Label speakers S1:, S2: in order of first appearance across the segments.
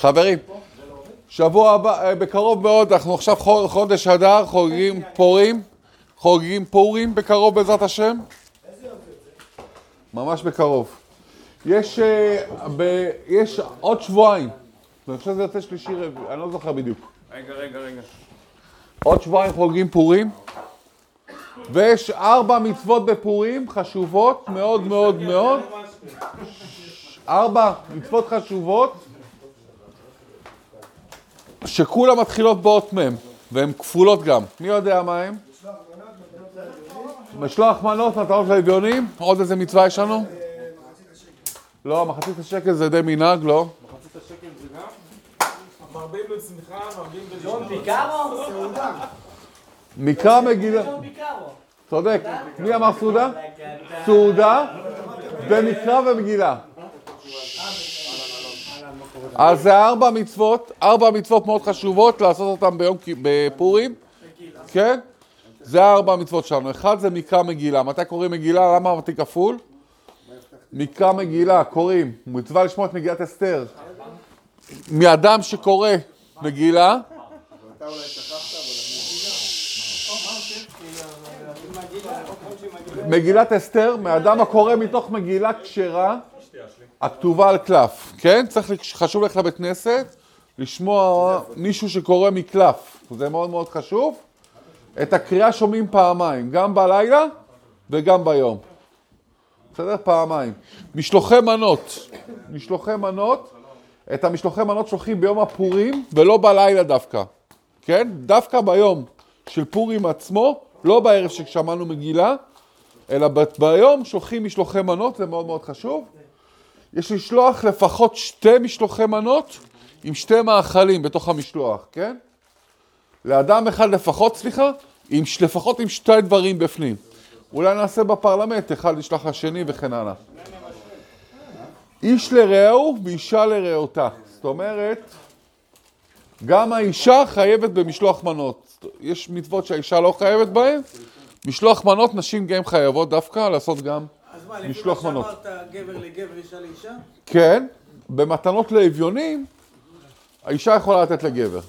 S1: חברים, שבוע הבא, אה, בקרוב מאוד, אנחנו עכשיו חו- חודש אדר, חוגגים פורים, חוגגים פורים בקרוב בעזרת השם. ממש בקרוב. יש, אה, ב, יש עוד שבועיים, אני חושב שזה יוצא שלישי רביעי, אני לא זוכר בדיוק.
S2: רגע, רגע, רגע.
S1: עוד שבועיים חוגגים פורים, ויש ארבע מצוות בפורים חשובות מאוד מאוד מאוד. ארבע מצוות חשובות, שכולם מתחילות באות מ', והן כפולות גם. מי יודע מה הן? משלוח מנות, מטרות לאביונים, עוד איזה מצווה יש לנו? לא, מחצית השקל זה די מנהג, לא.
S2: מרבים בשמחה, מרבים
S3: ג'ון
S2: בלשון.
S3: פיקארו?
S1: מקרא מגילה. צודק. מי אמר סעודה? סעודה ומקרא ומגילה. אז זה ארבע מצוות, ארבע מצוות מאוד חשובות לעשות אותן ביום בפורים, כן? זה ארבע מצוות שלנו. אחד זה מקרא מגילה. מתי קוראים מגילה? למה אמרתי כפול? מקרא מגילה, קוראים. מצווה לשמוע את מגילת אסתר. מאדם שקורא מגילה, מגילת אסתר, מאדם הקורא מתוך מגילה כשרה, הכתובה על קלף, כן? צריך, חשוב ללכת לבית כנסת, לשמוע מישהו שקורא מקלף, זה מאוד מאוד חשוב. את הקריאה שומעים פעמיים, גם בלילה וגם ביום. בסדר? פעמיים. משלוחי מנות, משלוחי מנות, את המשלוחי מנות שולחים ביום הפורים ולא בלילה דווקא, כן? דווקא ביום של פורים עצמו, לא בערב ששמענו מגילה, אלא ביום שולחים משלוחי מנות, זה מאוד מאוד חשוב. יש לשלוח לפחות שתי משלוחי מנות עם שתי מאכלים בתוך המשלוח, כן? לאדם אחד לפחות, סליחה, עם, לפחות עם שתי דברים בפנים. אולי נעשה בפרלמנט, אחד ישלח לשני וכן הלאה. איש לרעהו ואישה לרעותה. זאת אומרת, גם האישה חייבת במשלוח מנות. יש מצוות שהאישה לא חייבת בהן, משלוח מנות, נשים גם חייבות דווקא לעשות גם
S4: אז מה, לפי
S1: משלוח
S4: מה
S1: מנות.
S4: שאמרת, גבר לגבר, אישה לאישה?
S1: כן, במתנות לאביונים, האישה יכולה לתת לגבר.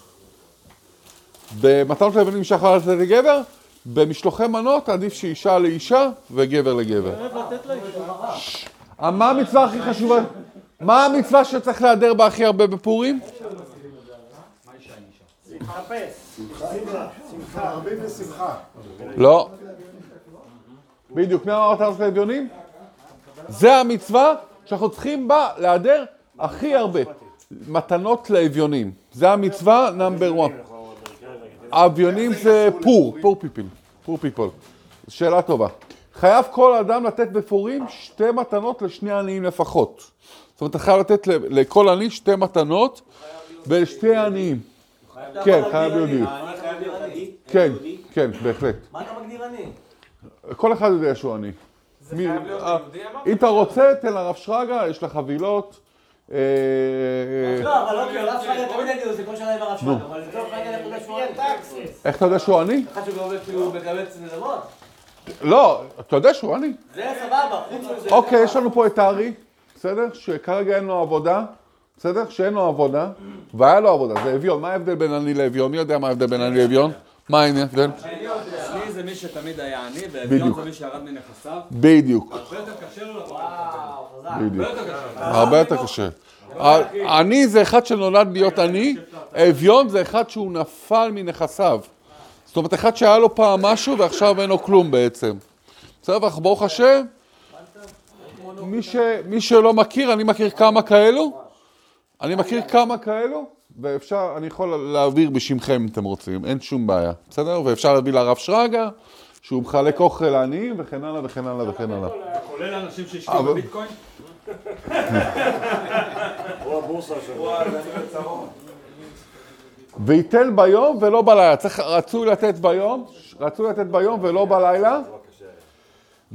S1: במתנות לאביונים אישה יכולה לתת לגבר, במשלוחי מנות עדיף שאישה לאישה וגבר לגבר. אה, מה המצווה הכי חשובה? מה המצווה שצריך להיעדר בה הכי הרבה בפורים? לא. בדיוק, מי אמר מתנות לאביונים? זה המצווה שאנחנו צריכים בה להיעדר הכי הרבה. מתנות לאביונים. זה המצווה נאמבר 1. האביונים זה פור, פור פיפל. פור פיפול. שאלה טובה. חייב כל אדם לתת בפורים שתי מתנות לשני עניים לפחות. זאת אומרת, אתה חייב לתת לכל עני שתי מתנות ולשתי עניים. כן, חייב
S3: להיות עני?
S1: כן? כן, בהחלט.
S3: מה אתה מגדיר עני?
S1: כל אחד יודע שהוא עני.
S2: זה חייב להיות
S1: אה,
S2: יהודי, אמרת?
S1: אם אתה רוצה, תן לרב שרגא, יש לך חבילות. אה,
S3: לא, אבל אוקיי, הרב שרגא תמיד הייתי עושה כל שנה עם הרב שרגא, אבל לצורך העניין אנחנו יודעים שהוא עני.
S1: איך אתה יודע שהוא עני?
S3: אחד שהוא כאילו מקבץ נדבות?
S1: לא, אתה יודע שהוא עני.
S3: זה סבבה, חוץ מזה...
S1: אוקיי, יש לנו פה את הארי, בסדר? שכרגע אין לו עבודה, בסדר? שאין לו עבודה, והיה לו עבודה, זה אביון. מה ההבדל בין עני לאביון? מי יודע מה ההבדל בין עני לאביון? מה ההבדל?
S2: זה מי שתמיד היה עני. ואביון זה מי שירד מנכסיו.
S1: בדיוק,
S2: הרבה יותר קשה לו לבוא.
S1: בדיוק.
S2: הרבה יותר קשה.
S1: עני זה אחד שנולד להיות עני, אביון זה אחד שהוא נפל מנכסיו. זאת אומרת, אחד שהיה לו פעם משהו ועכשיו אין לו כלום בעצם. בסדר, ברוך השם, מי, ש, מי שלא מכיר, אני מכיר כמה כאלו, אני מכיר כמה כאלו, ואפשר, אני יכול להעביר בשמכם אם אתם רוצים, אין שום בעיה, בסדר? ואפשר להביא לרב שרגא, שהוא מחלק אוכל לעניים וכן הלאה וכן הלאה וכן הלאה.
S2: כולל אנשים שהשקיעו בביטקוין?
S5: הבורסה שלו.
S1: וייתן ביום ולא בלילה. צריך, רצוי לתת ביום, רצוי לתת ביום ולא בלילה.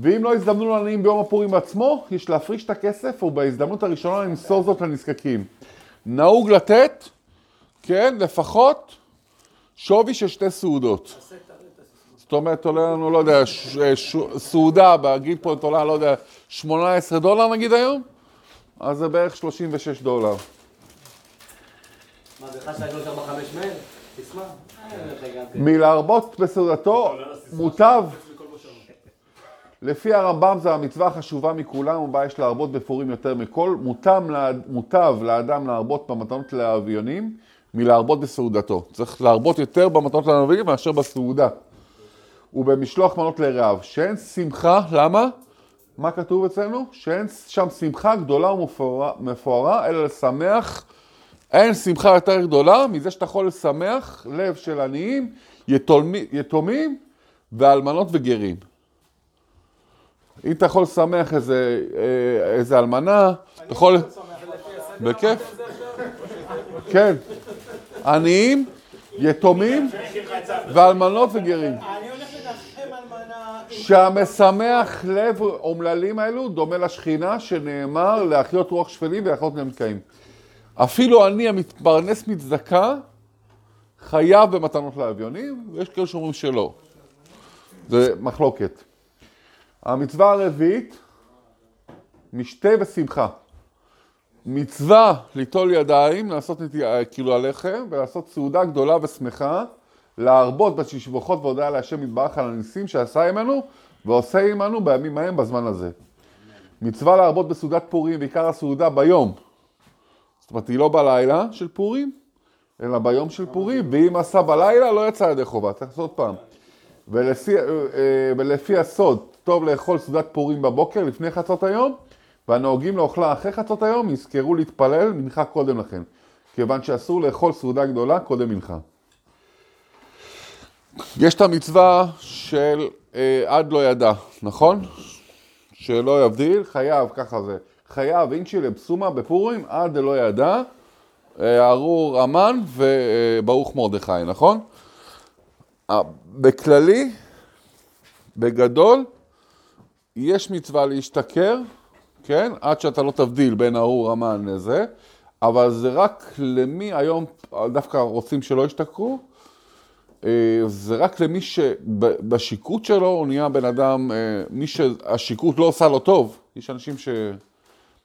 S1: ואם לא הזדמנו לעניים ביום הפורים עצמו, יש להפריש את הכסף ובהזדמנות הראשונה למסור זאת לנזקקים. נהוג לתת, כן, לפחות שווי של שתי סעודות. זאת אומרת, עולה לנו, לא יודע, ש, ש, סעודה, בגיל פה עולה, לא יודע, 18 דולר נגיד היום, אז זה בערך 36 דולר.
S3: מה, זה חש להגלות ארבע חמש מייל? תשמע. אה, כן.
S1: מלהרבות בסעודתו מוטב. לפי הרמב"ם זו המצווה החשובה מכולם, ובה יש להרבות בפורים יותר מכל. מוטב, לאד- מוטב לאדם להרבות במתנות לאביונים מלהרבות בסעודתו. צריך להרבות יותר במתנות לאביונים מאשר בסעודה. ובמשלוח מנות לרעב. שאין שמחה, למה? מה כתוב אצלנו? שאין שם שמחה גדולה ומפוארה, מפוארה, אלא לשמח. אין שמחה יותר גדולה מזה שאתה יכול לשמח לב של עניים, יתומי- יתומים ואלמנות וגרים. אם אתה יכול לשמח איזה, אה, איזה אלמנה, אתה יכול... בכיף. כן. עניים, יתומים ואלמנות וגרים. שהמשמח לב אומללים האלו דומה לשכינה שנאמר להחיות רוח שפלים ולחיות נמקאים. אפילו אני המתפרנס מצדקה חייב במתנות לאביונים, ויש כאלה שאומרים שלא. זה מחלוקת. המצווה הרביעית, משתה ושמחה. מצווה ליטול ידיים, לעשות נטייה, כאילו הלחם, ולעשות סעודה גדולה ושמחה, להרבות בתשבחות והודיה להשם יתברך על הניסים שעשה עמנו, ועושה עמנו בימים ההם בזמן הזה. מצווה להרבות בסעודת פורים, ועיקר הסעודה ביום. זאת אומרת, היא לא בלילה של פורים, אלא ביום של פורים, ואם עשה בלילה, לא יצא ידי חובה, צריך לעשות פעם. ולפי, אה, אה, ולפי הסוד, טוב לאכול סעודת פורים בבוקר לפני חצות היום, והנוהגים לאוכלה אחרי חצות היום, יזכרו להתפלל מנחה קודם לכן, כיוון שאסור לאכול סעודה גדולה קודם מנחה. יש את המצווה של אה, עד לא ידע, נכון? שלא יבדיל, חייב, ככה זה. חייב אינצ'י לבסומה בפורים עד דלא ידע, אה, ארור המן וברוך מרדכי, נכון? בכללי, בגדול, יש מצווה להשתכר, כן? עד שאתה לא תבדיל בין ארור המן לזה, אבל זה רק למי היום דווקא רוצים שלא ישתכרו, אה, זה רק למי שבשיקוט שלו הוא נהיה בן אדם, אה, מי שהשיקוט לא עושה לו טוב, יש אנשים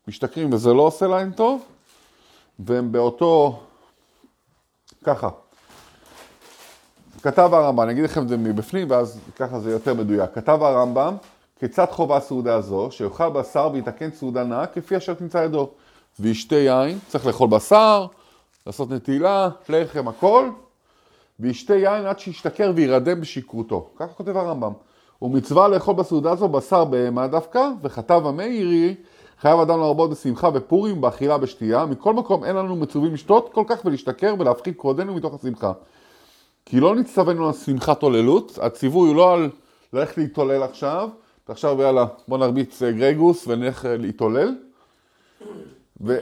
S1: שמשתכרים וזה לא עושה להם טוב, והם באותו, ככה. כתב הרמב"ם, אני אגיד לכם את זה מבפנים ואז ככה זה יותר מדויק. כתב הרמב"ם, כיצד חובה סעודה זו, שיאכל בשר ויתקן סעודה נאה כפי אשר תמצא ידו. וישתה יין, צריך לאכול בשר, לעשות נטילה, לחם, הכל, וישתה יין עד שישתכר וירדם בשכרותו. ככה כותב הרמב"ם. ומצווה לאכול בסעודה זו בשר בהמה דווקא, וכתב המאירי, חייב אדם להרבות בשמחה בפורים, באכילה בשתייה. מכל מקום אין לנו מצווים לשתות כל כך ולהשתכר ולהפחית קודנו מתוך השמחה. כי לא נצטווינו על שמחת עוללות, הציווי הוא לא על ללכת להתעולל עכשיו, ועכשיו יאללה, בוא נרביץ אה, גרייגוס ונלך אה, להתעולל,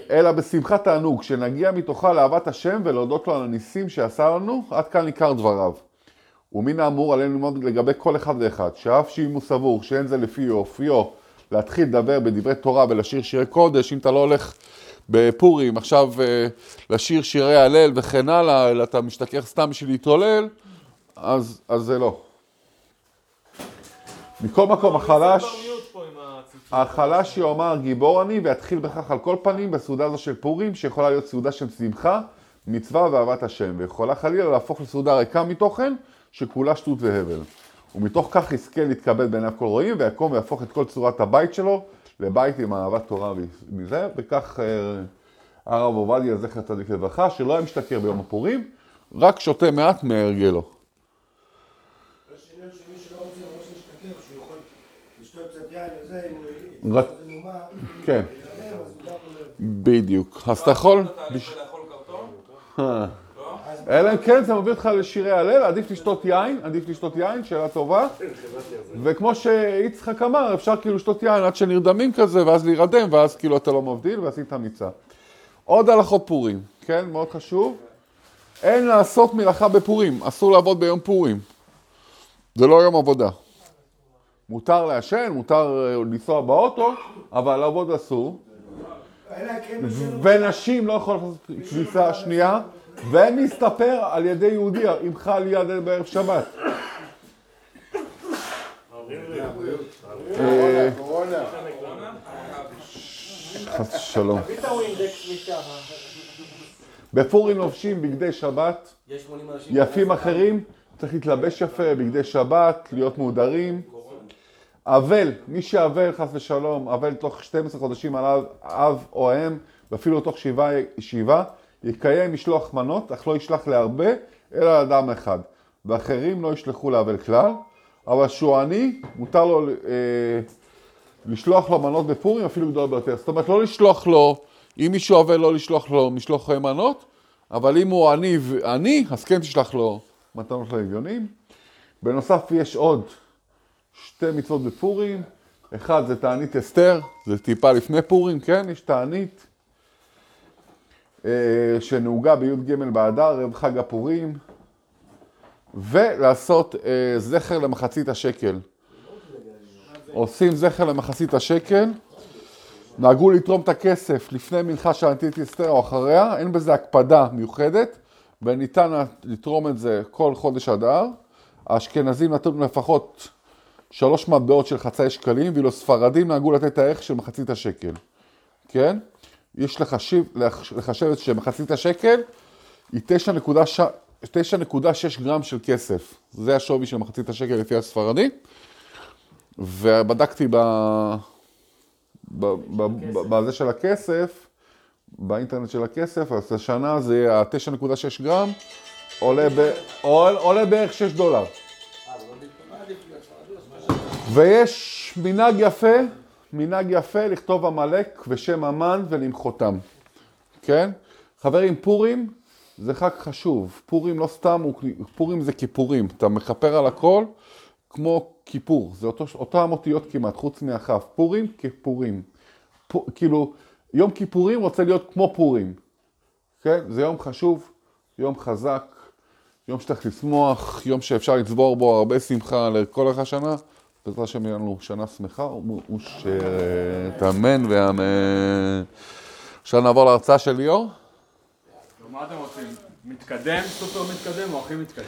S1: אלא בשמחת תענוג, שנגיע מתוכה לאהבת השם ולהודות לו על הניסים שעשה לנו, עד כאן עיקר דבריו. ומן האמור עלינו ללמוד לגבי כל אחד ואחד, שאף שאם הוא סבור שאין זה לפי אופיו להתחיל לדבר בדברי תורה ולשיר שירי קודש, אם אתה לא הולך בפורים עכשיו אה, לשיר שירי הלל וכן הלאה, אלא אתה משתכר סתם בשביל להתעולל, אז, אז זה לא. מכל מקום, החלש, החלש יאמר גיבור אני ויתחיל בכך על כל פנים בסעודה הזו של פורים, שיכולה להיות סעודה של שמחה, מצווה ואהבת השם, ויכולה חלילה להפוך לסעודה ריקה מתוכן, שכולה שטות והבל. ומתוך כך יזכה להתקבל בעיניו כל רואים, ויקום ויהפוך את כל צורת הבית שלו לבית עם אהבת תורה מזה, וכך אה, הרב עובדיה זכר צדיק לברכה, שלא היה משתכר ביום הפורים, רק שותה מעט מהרגלו.
S5: יכול
S1: כן,
S5: ידבר, אז הוא גם אומר.
S1: בדיוק. אז אתה יכול... אלא אם כן זה מביא אותך לשירי הלל, עדיף לשתות יין, עדיף לשתות יין, שאלה טובה. וכמו שיצחק אמר, אפשר כאילו לשתות יין עד שנרדמים כזה, ואז להירדם, ואז כאילו אתה לא מבדיל, ועשית מיצה. עוד הלכות פורים, כן? מאוד חשוב. אין לעשות מלאכה בפורים, אסור לעבוד ביום פורים. זה לא יום עבודה. מותר לעשן, מותר אה, לנסוע באוטו, אבל לעבוד אסור.
S5: כן,
S1: ונשים לא יכולות לעשות כביסה שנייה, ואין להסתפר על ידי יהודי אם חל יד בערב שבת. חס
S4: משם.
S1: בפורים לובשים בגדי שבת,
S3: יש 80 אנשים.
S1: יפים אחרים, צריך להתלבש יפה, בגדי שבת, להיות מהודרים. אבל, מי שאבל חס ושלום, אבל תוך 12 חודשים על אב- או אם, ואפילו תוך שבעה, יקיים משלוח מנות, אך לא ישלח להרבה, אלא לאדם אחד. ואחרים לא ישלחו לאבל כלל, אבל שהוא עני, מותר לו אה, לשלוח לו מנות בפורים, אפילו גדול ביותר. זאת אומרת, לא לשלוח לו, אם מישהו אבל לא לשלוח לו משלוח מנות, אבל אם הוא עני, ו- עני, אז כן תשלח לו מתנות לאביונים. בנוסף, יש עוד שתי מצוות בפורים. אחד זה תענית אסתר, זה טיפה לפני פורים, כן? יש תענית אה, שנהוגה בי"ג באדר, ערב חג הפורים, ולעשות אה, זכר למחצית השקל. עושים זכר למחצית השקל, נהגו לתרום את הכסף לפני מנחה של ענתית אסתר או אחריה, אין בזה הקפדה מיוחדת, וניתן לתרום את זה כל חודש אדר. האשכנזים נתנו לפחות שלוש מטבעות של חצאי שקלים, ואילו ספרדים נהגו לתת את הערך של מחצית השקל, כן? יש לחשיב, לח- לחשב שמחצית השקל היא 9.6 גרם של כסף. זה השווי של מחצית השקל לפי הספרדי. ובדקתי ב... ב- ב- ב- בזה של הכסף, באינטרנט של הכסף, אז השנה זה יהיה ה-9.6 גרם, עולה, ב... עול- עולה בערך 6 דולר. ויש מנהג יפה, מנהג יפה לכתוב עמלק ושם המן ולמחותם, כן? חברים, פורים זה חג חשוב. פורים לא סתם, פורים זה כיפורים. אתה מכפר על הכל כמו כיפור. זה אותו, אותם אותיות כמעט, חוץ מהכף. פורים כפורים. פו, כאילו, יום כיפורים רוצה להיות כמו פורים. כן? זה יום חשוב, יום חזק, יום שצריך לשמוח, יום שאפשר לצבור בו הרבה שמחה לכל אורך השנה. בעזרת השם יהיה לנו שנה שמחה ומאושרת, אמן ואמן. עכשיו נעבור להרצאה של ליאור.
S2: מה אתם רוצים? מתקדם, סופר מתקדם או הכי מתקדם?